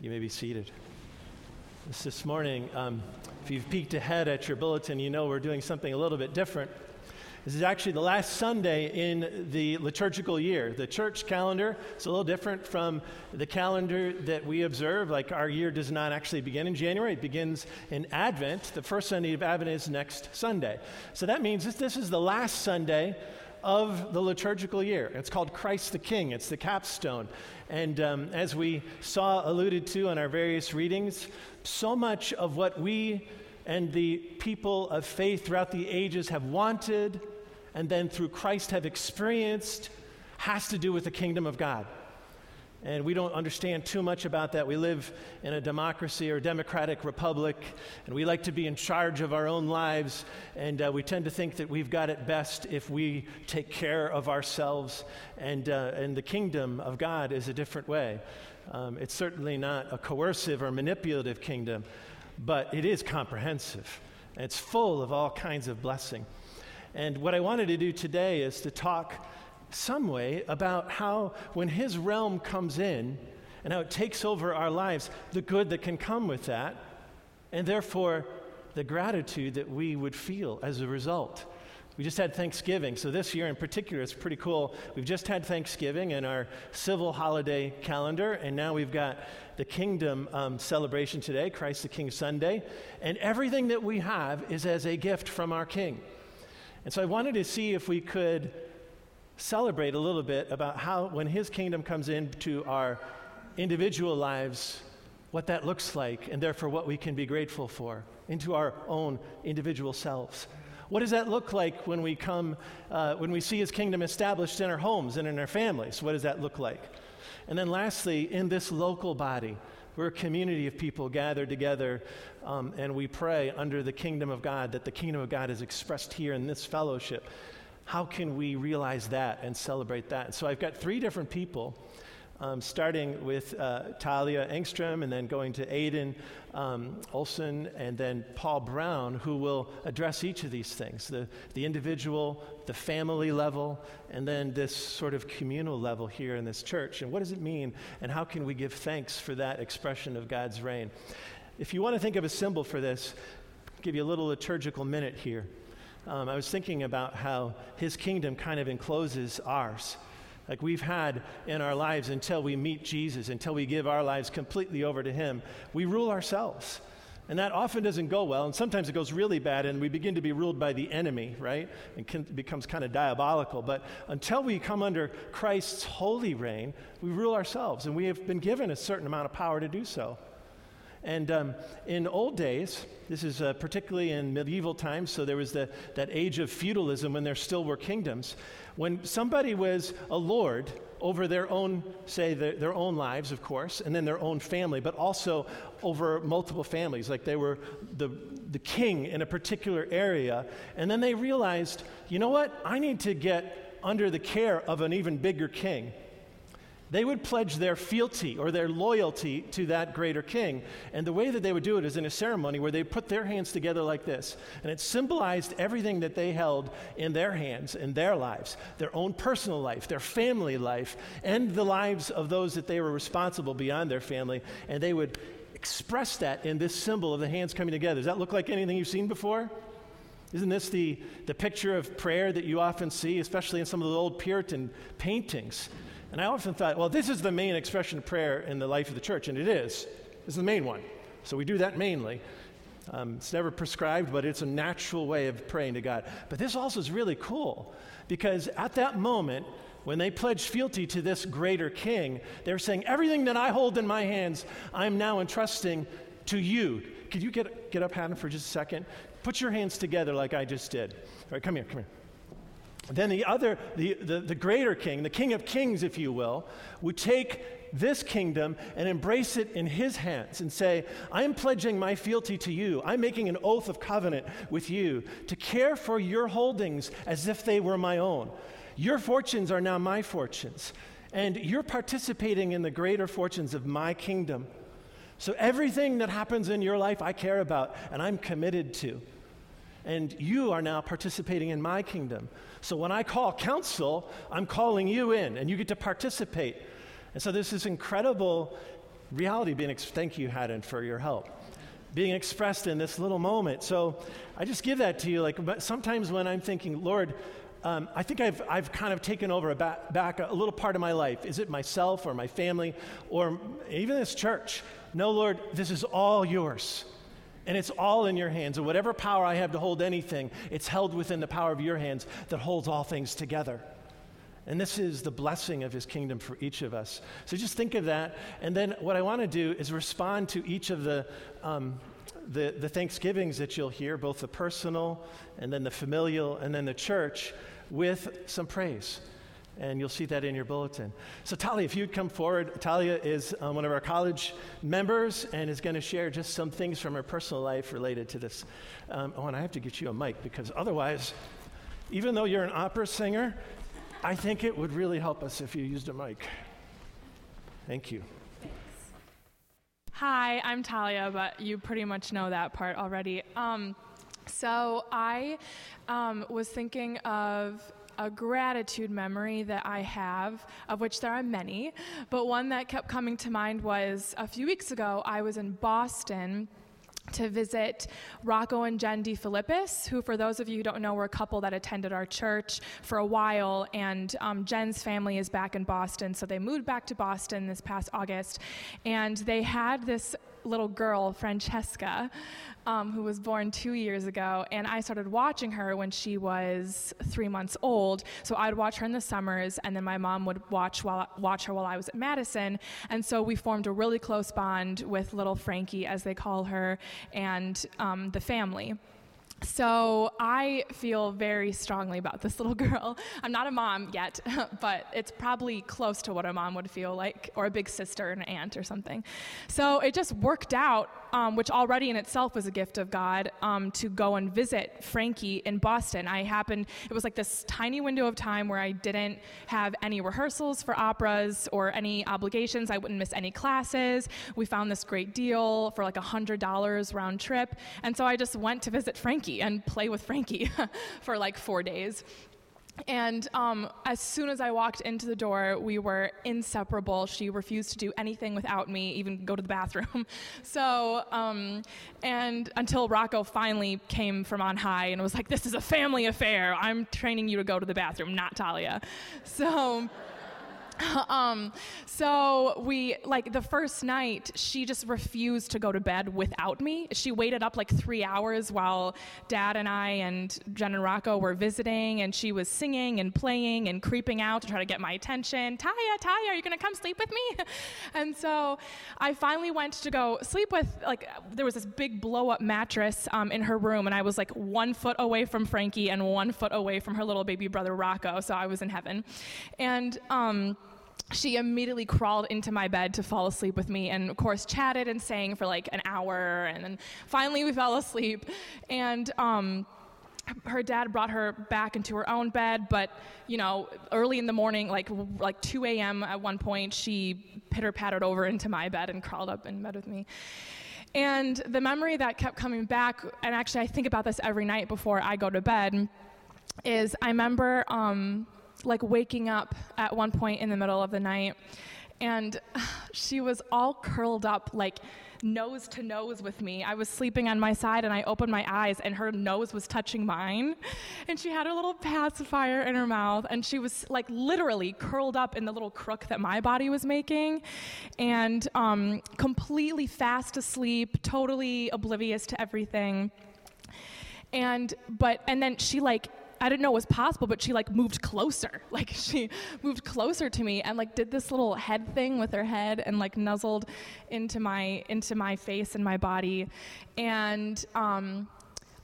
You may be seated. This, morning, um, if you've peeked ahead at your bulletin, you know we're doing something a little bit different. This is actually the last Sunday in the liturgical year. The church calendar is a little different from the calendar that we observe. Like our year does not actually begin in January, it begins in Advent. The first Sunday of Advent is next Sunday. So that means this is the last Sunday of the liturgical year. It's called Christ the King, it's the capstone. And um, as we saw alluded to in our various readings, so much of what we and the people of faith throughout the ages have wanted and then through Christ have experienced has to do with the kingdom of God. And we don't understand too much about that. We live in a democracy or a democratic republic, and we like to be in charge of our own lives. And uh, we tend to think that we've got it best if we take care of ourselves. And, uh, and the kingdom of God is a different way. Um, it's certainly not a coercive or manipulative kingdom, but it is comprehensive. It's full of all kinds of blessing. And what I wanted to do today is to talk some way about how, when His realm comes in and how it takes over our lives, the good that can come with that, and therefore the gratitude that we would feel as a result. We just had Thanksgiving, so this year in particular, it's pretty cool. We've just had Thanksgiving in our civil holiday calendar, and now we've got the kingdom um, celebration today, Christ the King Sunday, and everything that we have is as a gift from our King. And so I wanted to see if we could celebrate a little bit about how, when His kingdom comes into our individual lives, what that looks like, and therefore what we can be grateful for into our own individual selves. What does that look like when we come, uh, when we see His kingdom established in our homes and in our families? What does that look like? And then lastly, in this local body, we're a community of people gathered together, um, and we pray under the kingdom of God that the kingdom of God is expressed here in this fellowship how can we realize that and celebrate that? So I've got three different people, um, starting with uh, Talia Engstrom, and then going to Aiden um, Olson, and then Paul Brown, who will address each of these things the, the individual, the family level, and then this sort of communal level here in this church. And what does it mean, and how can we give thanks for that expression of God's reign? If you want to think of a symbol for this, give you a little liturgical minute here um, I was thinking about how his kingdom kind of encloses ours. Like we've had in our lives until we meet Jesus, until we give our lives completely over to him, we rule ourselves. And that often doesn't go well, and sometimes it goes really bad, and we begin to be ruled by the enemy, right? It becomes kind of diabolical. But until we come under Christ's holy reign, we rule ourselves, and we have been given a certain amount of power to do so. And um, in old days, this is uh, particularly in medieval times, so there was the, that age of feudalism when there still were kingdoms. When somebody was a lord over their own, say, their, their own lives, of course, and then their own family, but also over multiple families, like they were the, the king in a particular area, and then they realized, you know what, I need to get under the care of an even bigger king they would pledge their fealty or their loyalty to that greater king. And the way that they would do it is in a ceremony where they put their hands together like this. And it symbolized everything that they held in their hands, in their lives their own personal life, their family life, and the lives of those that they were responsible beyond their family. And they would express that in this symbol of the hands coming together. Does that look like anything you've seen before? Isn't this the, the picture of prayer that you often see, especially in some of the old Puritan paintings? And I often thought, well, this is the main expression of prayer in the life of the church, and it is. It's the main one. So we do that mainly. Um, it's never prescribed, but it's a natural way of praying to God. But this also is really cool because at that moment, when they pledged fealty to this greater king, they're saying, Everything that I hold in my hands, I'm now entrusting to you. Could you get, get up, Hannah, for just a second? Put your hands together like I just did. All right, come here, come here. Then the other, the, the, the, greater king, the king of kings, if you will, would take this kingdom and embrace it in his hands and say, I'm pledging my fealty to you. I'm making an oath of covenant with you to care for your holdings as if they were my own. Your fortunes are now my fortunes, and you're participating in the greater fortunes of my kingdom. So everything that happens in your life, I care about and I'm committed to and you are now participating in my kingdom. So when I call council, I'm calling you in, and you get to participate. And so this is incredible reality being, ex- thank you, Haddon, for your help, being expressed in this little moment. So I just give that to you. Like sometimes when I'm thinking, Lord, um, I think I've, I've kind of taken over a back, back a little part of my life. Is it myself or my family or even this church? No, Lord, this is all yours. And it's all in your hands. And whatever power I have to hold anything, it's held within the power of your hands that holds all things together. And this is the blessing of his kingdom for each of us. So just think of that. And then what I want to do is respond to each of the, um, the, the thanksgivings that you'll hear, both the personal and then the familial and then the church, with some praise. And you'll see that in your bulletin. So, Talia, if you'd come forward, Talia is um, one of our college members and is going to share just some things from her personal life related to this. Um, oh, and I have to get you a mic because otherwise, even though you're an opera singer, I think it would really help us if you used a mic. Thank you. Hi, I'm Talia, but you pretty much know that part already. Um, so I um, was thinking of a gratitude memory that I have, of which there are many, but one that kept coming to mind was a few weeks ago, I was in Boston to visit Rocco and Jen DeFilippis, who, for those of you who don't know, were a couple that attended our church for a while. And um, Jen's family is back in Boston, so they moved back to Boston this past August. And they had this little girl, Francesca, um, who was born two years ago, and I started watching her when she was three months old. So I'd watch her in the summers, and then my mom would watch while watch her while I was at Madison. And so we formed a really close bond with little Frankie, as they call her, and um, the family. So I feel very strongly about this little girl. I'm not a mom yet, but it's probably close to what a mom would feel like, or a big sister, and an aunt, or something. So it just worked out, um, which already in itself was a gift of God, um, to go and visit Frankie in Boston. I happened, it was like this tiny window of time where I didn't have any rehearsals for operas or any obligations. I wouldn't miss any classes. We found this great deal for like $100 round trip. And so I just went to visit Frankie Frankie and play with Frankie for like four days. And um, as soon as I walked into the door, we were inseparable. She refused to do anything without me, even go to the bathroom. so, um, and until Rocco finally came from on high and was like, This is a family affair. I'm training you to go to the bathroom, not Talia. So, um, so we like the first night she just refused to go to bed without me. She waited up like three hours while Dad and I and Jen and Rocco were visiting, and she was singing and playing and creeping out to try to get my attention. Taya, Taya, are you gonna come sleep with me? and so I finally went to go sleep with like there was this big blow up mattress um, in her room, and I was like one foot away from Frankie and one foot away from her little baby brother Rocco, so I was in heaven, and. Um, she immediately crawled into my bed to fall asleep with me and of course chatted and sang for like an hour and then finally we fell asleep. And um, her dad brought her back into her own bed but you know early in the morning like like 2 a.m at one point she pitter pattered over into my bed and crawled up in bed with me. And the memory that kept coming back and actually i think about this every night before i go to bed is i remember um, like waking up at one point in the middle of the night and she was all curled up like nose to nose with me. I was sleeping on my side and I opened my eyes and her nose was touching mine. And she had her little pacifier in her mouth and she was like literally curled up in the little crook that my body was making and um, completely fast asleep, totally oblivious to everything. And but and then she like I didn't know it was possible, but she like moved closer. Like she moved closer to me and like did this little head thing with her head and like nuzzled into my into my face and my body. And um,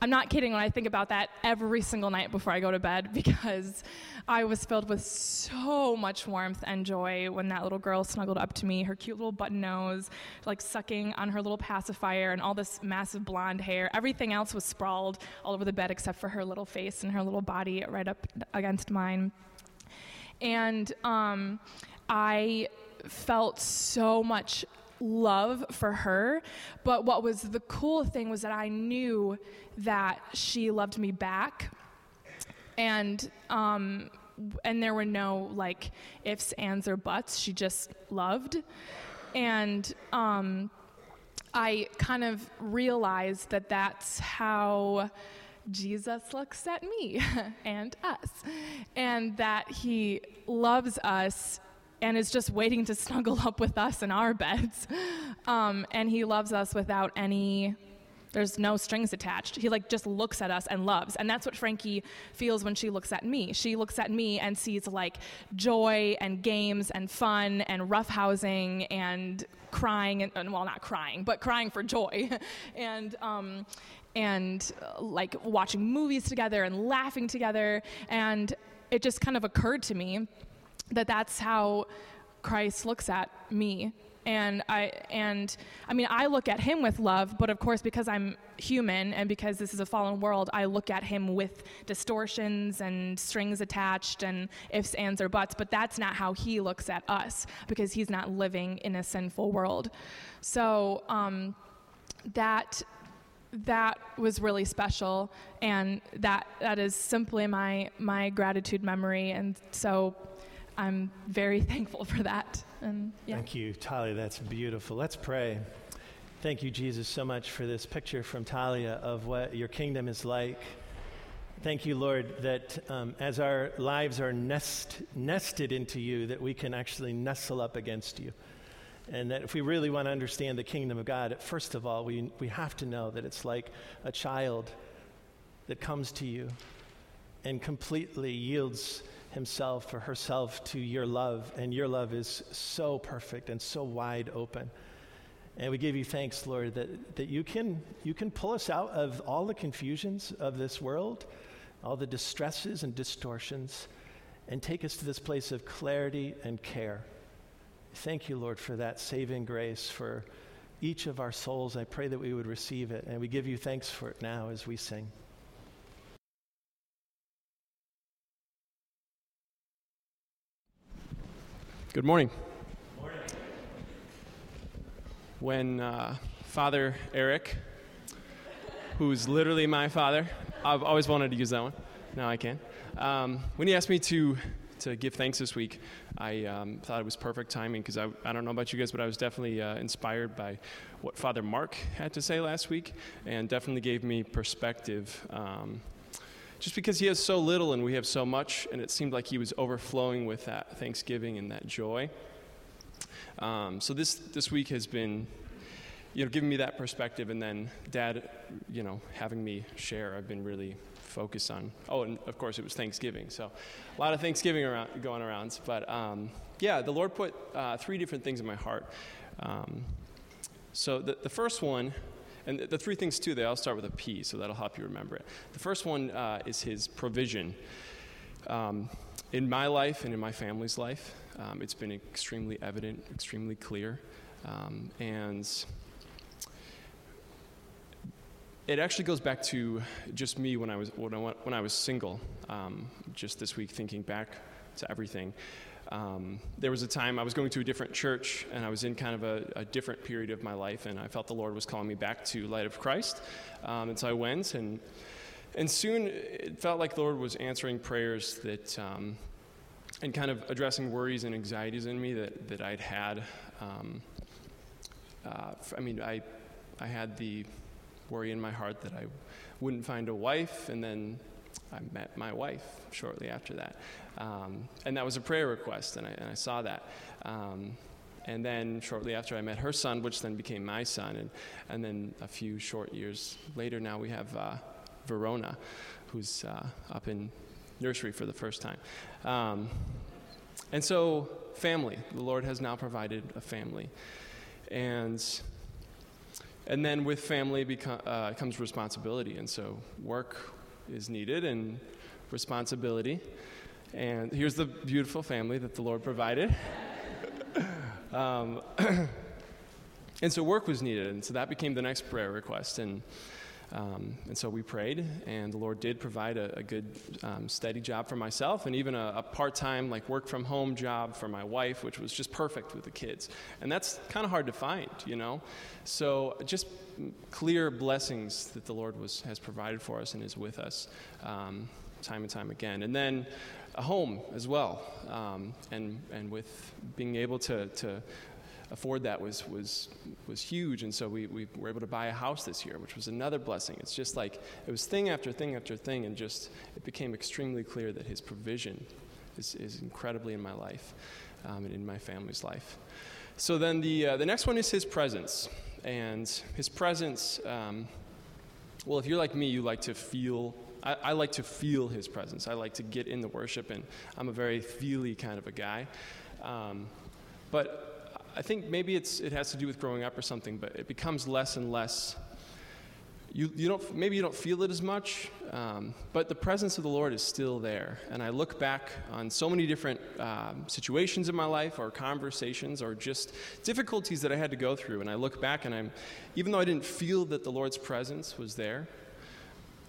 I'm not kidding when I think about that every single night before I go to bed because I was filled with so much warmth and joy when that little girl snuggled up to me, her cute little button nose, like sucking on her little pacifier, and all this massive blonde hair. Everything else was sprawled all over the bed except for her little face and her little body right up against mine. And um, I felt so much love for her. But what was the cool thing was that I knew that she loved me back and um, and there were no like ifs, ands, or buts. She just loved. and um, I kind of realized that that's how Jesus looks at me and us, and that he loves us and is just waiting to snuggle up with us in our beds. Um, and he loves us without any there's no strings attached. He like just looks at us and loves. And that's what Frankie feels when she looks at me. She looks at me and sees like joy and games and fun and roughhousing and crying and, and well not crying, but crying for joy. and um, and uh, like watching movies together and laughing together and it just kind of occurred to me that that's how Christ looks at me and I and I mean I look at him with love, but of course because I'm human and because this is a fallen world, I look at him with distortions and strings attached and ifs, ands, or buts. But that's not how he looks at us because he's not living in a sinful world. So um, that that was really special, and that that is simply my my gratitude memory, and so I'm very thankful for that. And yeah. Thank you, Talia. That's beautiful. Let's pray. Thank you, Jesus, so much for this picture from Talia of what your kingdom is like. Thank you, Lord, that um, as our lives are nest, nested into you, that we can actually nestle up against you. And that if we really want to understand the kingdom of God, first of all, we, we have to know that it's like a child that comes to you and completely yields himself or herself to your love, and your love is so perfect and so wide open. And we give you thanks, Lord, that, that you, can, you can pull us out of all the confusions of this world, all the distresses and distortions, and take us to this place of clarity and care. Thank you, Lord, for that saving grace for each of our souls. I pray that we would receive it, and we give you thanks for it now as we sing. Good morning. morning. When uh, Father Eric, who's literally my father, I've always wanted to use that one. Now I can. Um, when he asked me to to give thanks this week, I um, thought it was perfect timing because I, I don't know about you guys, but I was definitely uh, inspired by what Father Mark had to say last week and definitely gave me perspective. Um, just because he has so little and we have so much, and it seemed like he was overflowing with that thanksgiving and that joy. Um, so this this week has been, you know, giving me that perspective, and then Dad, you know, having me share. I've been really focused on. Oh, and of course it was Thanksgiving, so a lot of Thanksgiving around, going around. But um, yeah, the Lord put uh, three different things in my heart. Um, so the, the first one and the three things, too, they all start with a P, so that'll help you remember it. The first one uh, is his provision. Um, in my life and in my family's life, um, it's been extremely evident, extremely clear. Um, and it actually goes back to just me when I was, when I, when I was single, um, just this week thinking back to everything. Um, there was a time I was going to a different church and I was in kind of a, a, different period of my life, and I felt the Lord was calling me back to Light of Christ. Um, and so I went, and, and soon it felt like the Lord was answering prayers that, um, and kind of addressing worries and anxieties in me that, that I'd had. Um, uh, I mean, I, I had the worry in my heart that I wouldn't find a wife, and then I met my wife shortly after that. Um, and that was a prayer request, and I, and I saw that. Um, and then shortly after, I met her son, which then became my son. And, and then a few short years later, now we have uh, Verona, who's uh, up in nursery for the first time. Um, and so, family. The Lord has now provided a family. And and then with family beco- uh, comes responsibility. And so work is needed and responsibility. And here's the beautiful family that the Lord provided. um, and so work was needed, and so that became the next prayer request. And um, and so we prayed, and the Lord did provide a, a good, um, steady job for myself, and even a, a part time, like work from home job for my wife, which was just perfect with the kids. And that's kind of hard to find, you know? So just clear blessings that the Lord was, has provided for us and is with us um, time and time again. And then a home as well, um, and, and with being able to, to afford that was, was, was huge. And so we, we were able to buy a house this year, which was another blessing. It's just like it was thing after thing after thing, and just it became extremely clear that His provision is, is incredibly in my life um, and in my family's life. So then the, uh, the next one is His presence. And His presence, um, well, if you're like me, you like to feel I, I, like to feel his presence. I like to get in the worship, and I'm a very feely kind of a guy. Um, but I think maybe it's, it has to do with growing up or something, but it becomes less and less. You, you don't, maybe you don't feel it as much, um, but the presence of the Lord is still there. And I look back on so many different um, situations in my life, or conversations, or just difficulties that I had to go through. And I look back, and I'm, even though I didn't feel that the Lord's presence was there,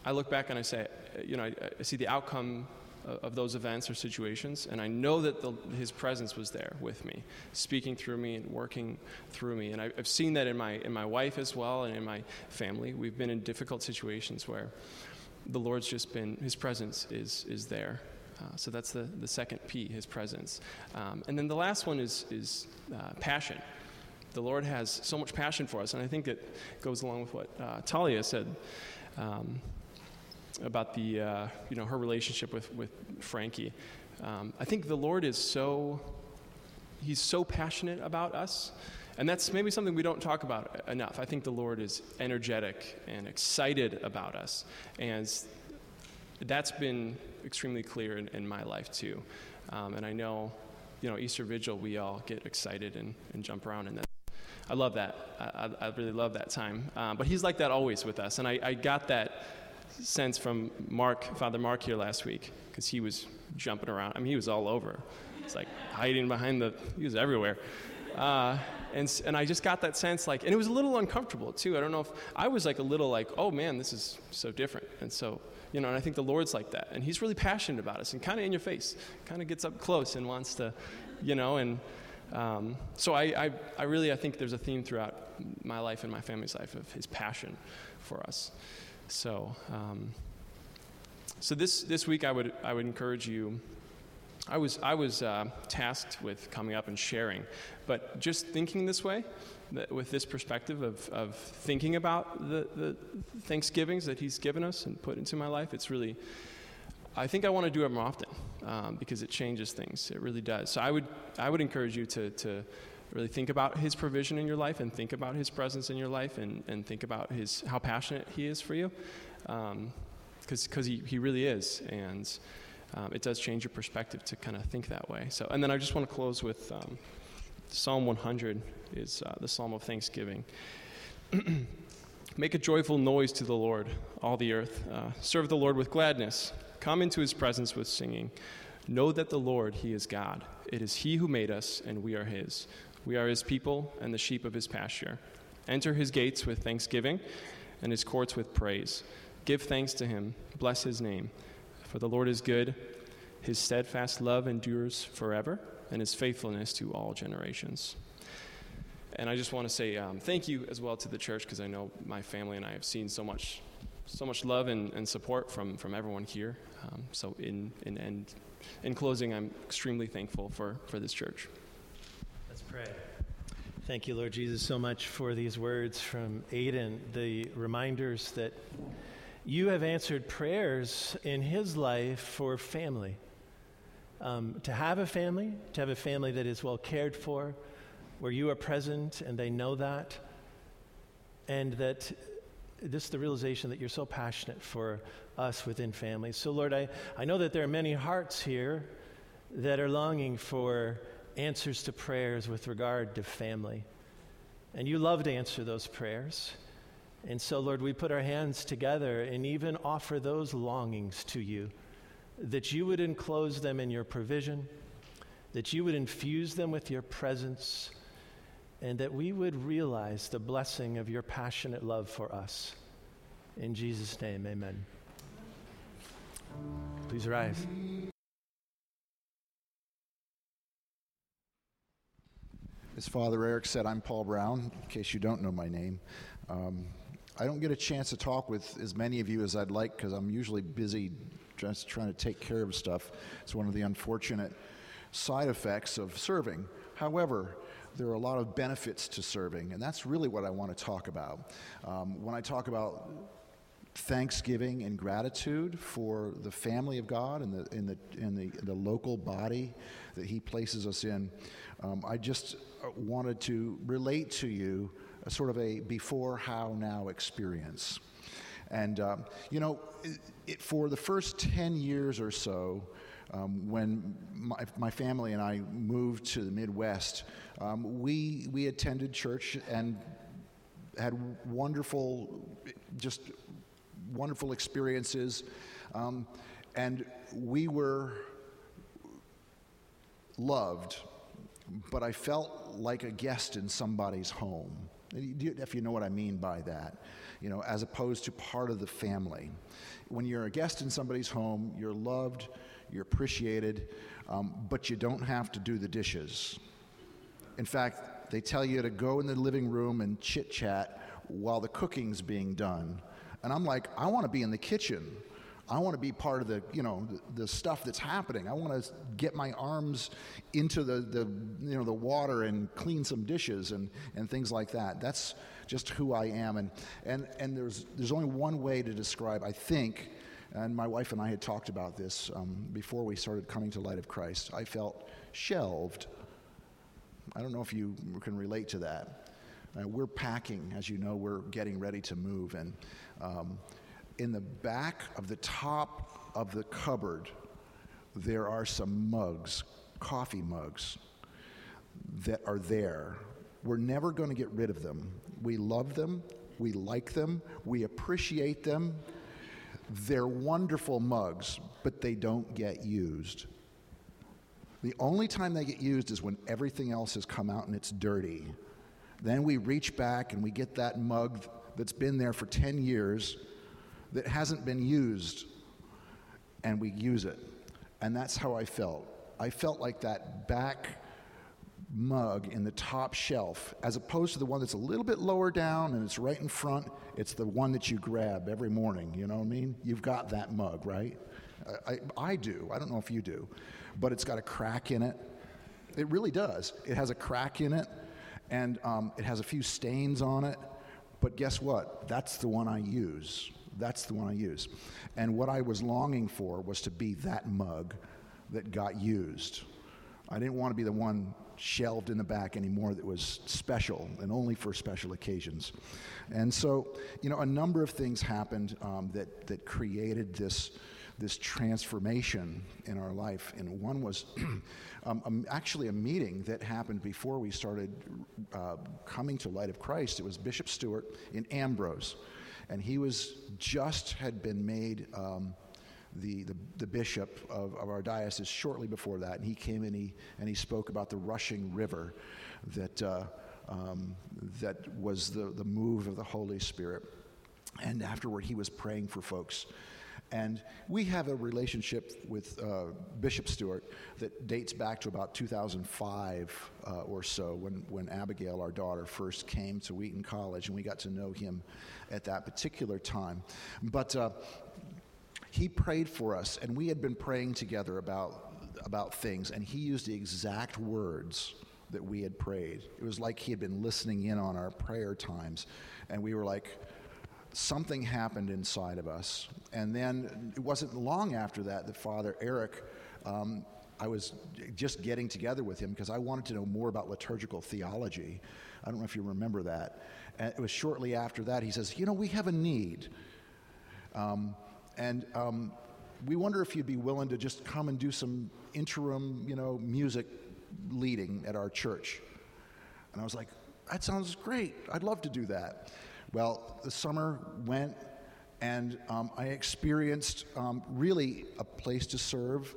I look back and I say, you know, I, I see the outcome of those events or situations, and I know that the, His presence was there with me, speaking through me and working through me. And I, have seen that in my in my wife as well, and in my family. We've been in difficult situations where the Lord's just been His presence is is there. Uh, so that's the the second P, His presence. Um, and then the last one is is uh, passion. The Lord has so much passion for us, and I think it goes along with what uh, Talia said. Um, about the, uh, you know, her relationship with, with Frankie. Um, I think the Lord is so, he's so passionate about us. And that's maybe something we don't talk about enough. I think the Lord is energetic and excited about us. And that's been extremely clear in, in my life too. Um, and I know, you know, Easter Vigil, we all get excited and, and jump around. And I love that. I, I, really love that time. Um, but he's like that always with us. And I, I got that sense from Mark, Father Mark here last week, because he was jumping around. I mean, he was all over. It's like hiding behind the, he was everywhere. Uh, and, and I just got that sense like, and it was a little uncomfortable too. I don't know if, I was like a little like, oh man, this is so different. And so, you know, and I think the Lord's like that. And he's really passionate about us and kind of in your face, kind of gets up close and wants to, you know, and um, so I, I, I really, I think there's a theme throughout my life and my family's life of his passion for us. So, um, so this, this week I would, I would encourage you. I was, I was uh, tasked with coming up and sharing, but just thinking this way, with this perspective of, of thinking about the, the Thanksgivings that He's given us and put into my life, it's really, I think I want to do it more often um, because it changes things. It really does. So I would, I would encourage you to, to really think about his provision in your life and think about his presence in your life and, and think about his how passionate he is for you. Because um, he, he really is and um, it does change your perspective to kind of think that way. So and then i just want to close with um, psalm 100 is uh, the psalm of thanksgiving. Make a joyful noise to the lord all the earth. Uh, serve the lord with gladness. Come into his presence with singing. Know that the lord he is god. It is he who made us and we are his we are his people and the sheep of his pasture. Enter his gates with thanksgiving and his courts with praise. Give thanks to him, bless his name. For the Lord is good, his steadfast love endures forever, and his faithfulness to all generations. And I just want to say um, thank you as well to the church because I know my family and I have seen so much, so much love and, and support from, from everyone here. Um, so in, in, in, in closing, I'm extremely thankful for, for this church pray. Thank you, Lord Jesus, so much for these words from Aiden, the reminders that you have answered prayers in his life for family. Um, to have a family, to have a family that is well cared for, where you are present and they know that, and that this is the realization that you're so passionate for us within families. So, Lord, I, I know that there are many hearts here that are longing for answers to prayers with regard to family. And you love to answer those prayers. And so, Lord, we put our hands together and even offer those longings to you that you would enclose them in your provision, that you would infuse them with your presence, and that we would realize the blessing of your passionate love for us. In Jesus' name, amen. Please rise. As Father Eric said, I'm Paul Brown, in case you don't know my name. Um, I don't get a chance to talk with as many of you as I'd like because I'm usually busy just trying to take care of stuff. It's one of the unfortunate side effects of serving. However, there are a lot of benefits to serving, and that's really what I want to talk about. Um, when I talk about thanksgiving and gratitude for the family of God and the, in the, in the, the local body that He places us in, um, I just uh, wanted to relate to you a sort of a before, how, now experience. And, um, you know, it, it, for the first 10 years or so, um, when my, my, family and I moved to the Midwest, um, we, we attended church and had wonderful, just wonderful experiences. Um, and we were loved, but I felt like a guest in somebody's home. If you know what I mean by that, you know, as opposed to part of the family. When you're a guest in somebody's home, you're loved, you're appreciated, um, but you don't have to do the dishes. In fact, they tell you to go in the living room and chit chat while the cooking's being done. And I'm like, I want to be in the kitchen. I want to be part of the, you know, the, stuff that's happening. I want to get my arms into the, the, you know, the water and clean some dishes and, and things like that. That's just who I am. And, and, and there's, there's only one way to describe, I think, and my wife and I had talked about this um, before we started coming to Light of Christ. I felt shelved. I don't know if you can relate to that. Uh, we're packing, as you know, we're getting ready to move. And um, in the back of the top of the cupboard, there are some mugs, coffee mugs, that are there. We're never going to get rid of them. We love them, we like them, we appreciate them. They're wonderful mugs, but they don't get used. The only time they get used is when everything else has come out and it's dirty. Then we reach back and we get that mug that's been there for 10 years that hasn't been used and we use it. And that's how I felt. I felt like that back mug in the top shelf, as opposed to the one that's a little bit lower down and it's right in front. It's the one that you grab every morning. You know what I mean? You've got that mug, right? I, I, do. I don't know if you do. But it's got a crack in it. It really does. It has a crack in it, and um, it has a few stains on it. But guess what? That's the one I use. That's the one I use. And what I was longing for was to be that mug that got used. I didn't want to be the one shelved in the back anymore that was special and only for special occasions. And so, you know, a number of things happened um, that, that created this, this transformation in our life. And one was um, um, actually a meeting that happened before we started uh, coming to Light of Christ. It was Bishop Stewart in Ambrose. And he was just had been made. Um, the, the, the bishop of, of, our diocese shortly before that, and he came and he, and he spoke about the rushing river that, uh, um, that was the, the move of the Holy Spirit. And afterward, he was praying for folks. And we have a relationship with uh, Bishop Stewart that dates back to about 2005 uh, or so when, when Abigail, our daughter, first came to Wheaton College, and we got to know him at that particular time. But uh, he prayed for us, and we had been praying together about, about things, and he used the exact words that we had prayed. It was like he had been listening in on our prayer times, and we were like, something happened inside of us. And then it wasn't long after that that Father Eric, um, I was just getting together with him because I wanted to know more about liturgical theology. I don't know if you remember that. And it was shortly after that he says, You know, we have a need. Um, and um, we wonder if you'd be willing to just come and do some interim, you know, music leading at our church. And I was like, that sounds great. I'd love to do that. Well, the summer went, and um, I experienced um, really a place to serve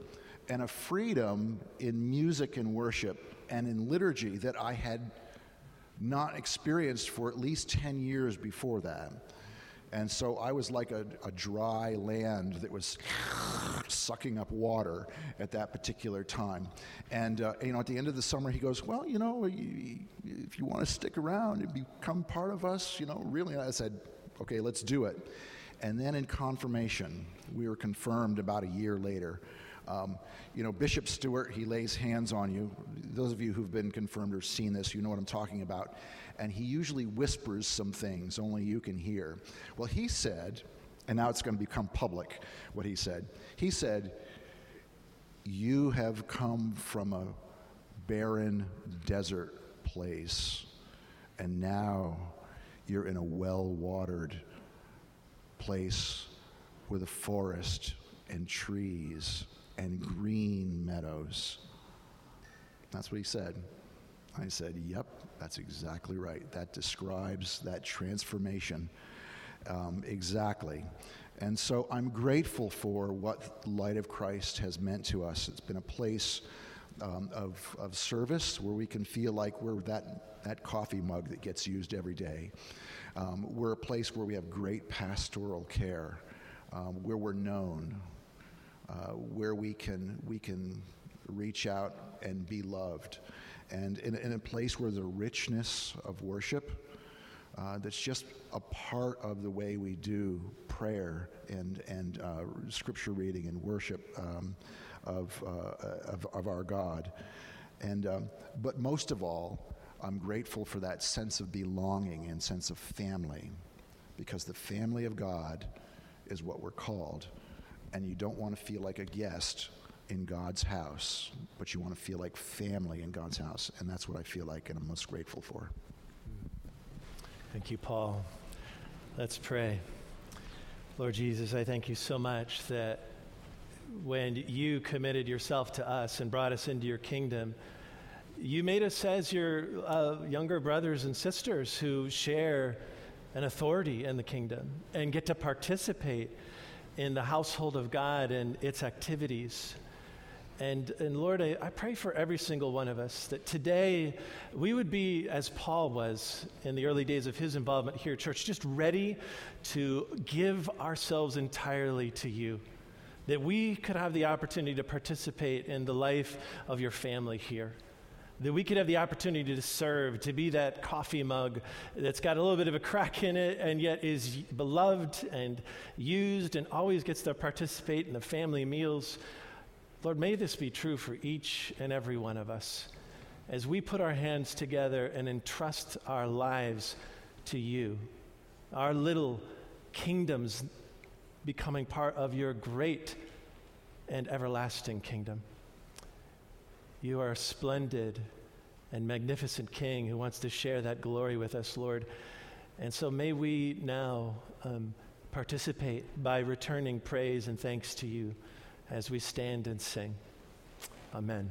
and a freedom in music and worship and in liturgy that I had not experienced for at least 10 years before that. And so I was like a, a, dry land that was sucking up water at that particular time. And, uh, you know, at the end of the summer, he goes, Well, you know, if you want to stick around and become part of us, you know, really, I said, Okay, let's do it. And then in confirmation, we were confirmed about a year later. Um, you know, Bishop Stewart, he lays hands on you. Those of you who've been confirmed or seen this, you know what I'm talking about. And he usually whispers some things only you can hear. Well, he said, and now it's going to become public what he said. He said, You have come from a barren desert place, and now you're in a well watered place with a forest and trees and green meadows. That's what he said. I said, Yep, that's exactly right. That describes that transformation um, exactly. And so I'm grateful for what Light of Christ has meant to us. It's been a place um, of, of service where we can feel like we're that, that coffee mug that gets used every day. Um, we're a place where we have great pastoral care, um, where we're known, uh, where we can, we can reach out and be loved. And in, in a place where the richness of worship, uh, that's just a part of the way we do prayer and, and uh, scripture reading and worship um, of, uh, of, of, our God. And, um, but most of all, I'm grateful for that sense of belonging and sense of family because the family of God is what we're called. And you don't want to feel like a guest in God's house, but you want to feel like family in God's house. And that's what I feel like, and I'm most grateful for. Thank you, Paul. Let's pray. Lord Jesus, I thank you so much that when you committed yourself to us and brought us into your kingdom, you made us as your uh, younger brothers and sisters who share an authority in the kingdom and get to participate in the household of God and its activities. And, and Lord, I, I pray for every single one of us that today we would be, as Paul was in the early days of his involvement here at church, just ready to give ourselves entirely to you. That we could have the opportunity to participate in the life of your family here that we could have the opportunity to serve, to be that coffee mug that's got a little bit of a crack in it and yet is beloved and used and always gets to participate in the family meals. Lord, may this be true for each and every one of us as we put our hands together and entrust our lives to you, our little kingdoms becoming part of your great and everlasting kingdom. You are a splendid and magnificent King who wants to share that glory with us, Lord. And so may we now um, participate by returning praise and thanks to you as we stand and sing. Amen.